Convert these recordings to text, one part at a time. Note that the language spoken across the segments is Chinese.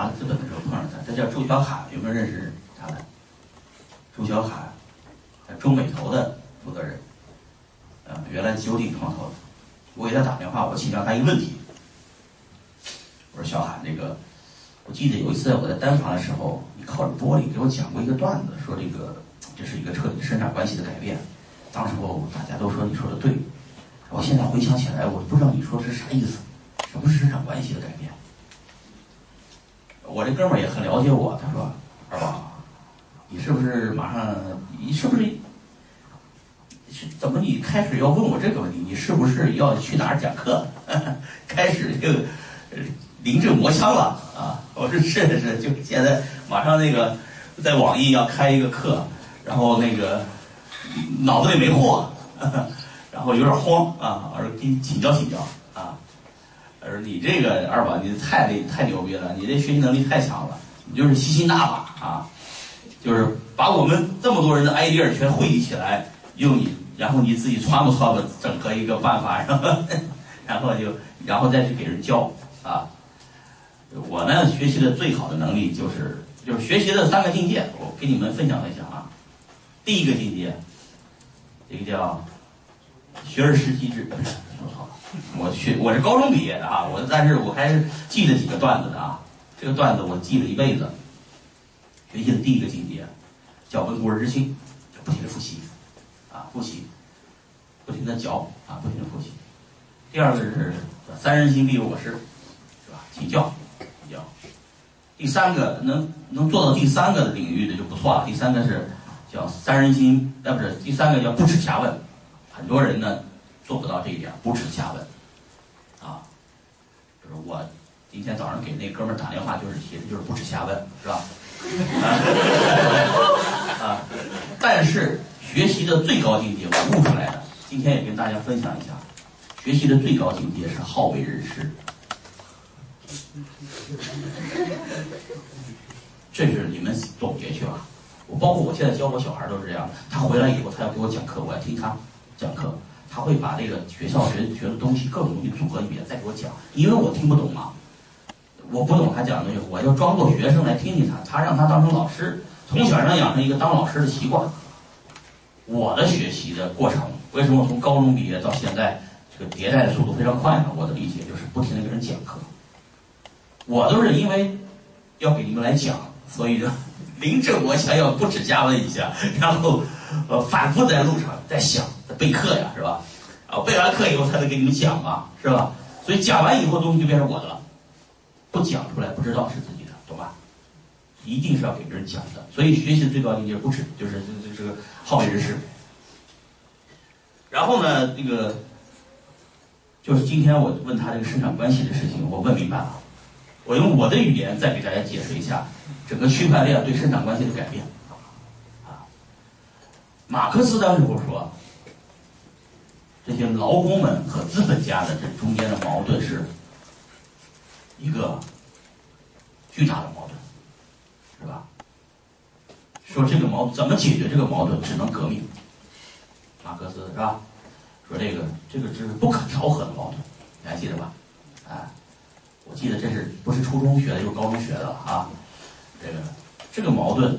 华资本的时候碰上他，他叫周小海，有没有认识他的？周小海，中美投的负责人，呃，原来九鼎创投的。我给他打电话，我请教他一个问题。我说小海，那个，我记得有一次我在单房的时候，你靠着玻璃给我讲过一个段子，说这个这是一个彻底生产关系的改变。当时候大家都说你说的对，我现在回想起来，我不知道你说的是啥意思，什么是生产关系的改变？哥们儿也很了解我，他说二宝，你是不是马上你是不是？怎么你开始要问我这个问题？你是不是要去哪儿讲课？开始就临阵磨枪了啊！我说是是是，就现在马上那个在网易要开一个课，然后那个脑子里没货，然后有点慌啊！我说给你请教请教！说你这个二宝你太厉太牛逼了，你这学习能力太强了，你就是吸星大法啊！就是把我们这么多人的 idea 全汇集起来，用你。然后你自己揣摩揣摩，整合一个办法，然后，然后就，然后再去给人教啊。我呢，学习的最好的能力就是，就是学习的三个境界，我给你们分享分享啊。第一个境界，这个叫学而时习之，说错了，我学我是高中毕业的啊，我但是我还是记了几个段子的啊。这个段子我记了一辈子。学习的第一个境界叫温故而知新，就不停的复习。啊，复习，不停的嚼啊，不停的复习。第二个是三人行必有我师，是吧？请教，请教。第三个能能做到第三个领域的就不错了。第三个是叫三人行，呃，不是，第三个叫不耻下问。很多人呢做不到这一点，不耻下问。啊，就是我今天早上给那哥们儿打电话，就是其实就是不耻下问，是吧？啊，但是。学习的最高境界，我悟出来的。今天也跟大家分享一下，学习的最高境界是好为人师。这是你们总结去吧。我包括我现在教我小孩都是这样。他回来以后，他要给我讲课，我要听他讲课。他会把这个学校学学的东西各种东西组合一遍，再给我讲。因为我听不懂嘛，我不懂他讲的东西，我就装作学生来听听他。他让他当成老师，从小让养成一个当老师的习惯。我的学习的过程，为什么从高中毕业到现在，这个迭代的速度非常快呢？我的理解就是不停的给人讲课。我都是因为要给你们来讲，所以呢，临阵磨枪要不止加温一下，然后呃反复在路上在想备课呀，是吧？啊，备完课以后才能给你们讲嘛，是吧？所以讲完以后东西就变成我的了，不讲出来不知道是自己的，懂吧？一定是要给别人讲的。所以学习的最高境界不止就是这这这个。好为人师，然后呢，这个就是今天我问他这个生产关系的事情，我问明白了。我用我的语言再给大家解释一下整个区块链对生产关系的改变。啊，马克思当时我说，这些劳工们和资本家的这中间的矛盾是一个巨大的矛盾，是吧？说这个矛怎么解决这个矛盾，只能革命。马克思是吧？说这个这个是不可调和的矛盾，你还记得吧？啊，我记得这是不是初中学的，就是高中学的了啊？这个这个矛盾，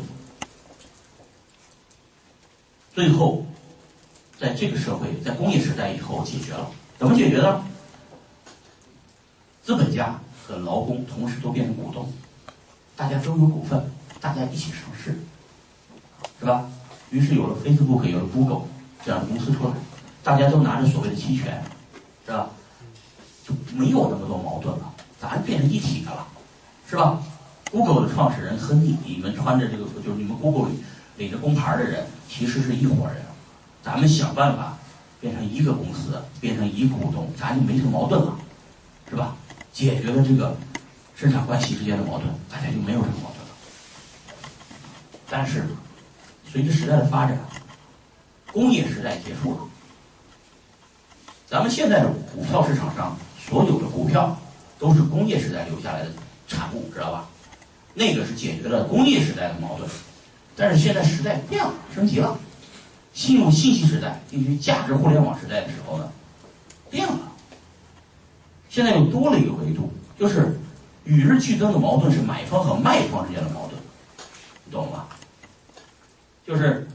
最后在这个社会，在工业时代以后解决了。怎么解决的？资本家和劳工同时都变成股东，大家都有股份，大家一起上市。是吧？于是有了 Facebook，有了 Google 这样的公司出来，大家都拿着所谓的期权，是吧？就没有那么多矛盾了，咱变成一体的了，是吧？Google 的创始人和你你们穿着这个就是你们 Google 里领着工牌的人，其实是一伙人。咱们想办法变成一个公司，变成一股东，咱就没这个矛盾了，是吧？解决了这个生产关系之间的矛盾，大家就没有这个矛盾了。但是。随着时代的发展，工业时代结束了。咱们现在的股票市场上所有的股票都是工业时代留下来的产物，知道吧？那个是解决了工业时代的矛盾。但是现在时代变了，升级了，进入信息时代，进入价值互联网时代的时候呢，变了。现在又多了一个维度，就是与日俱增的矛盾是买方和卖方之间的矛盾，你懂吗？就是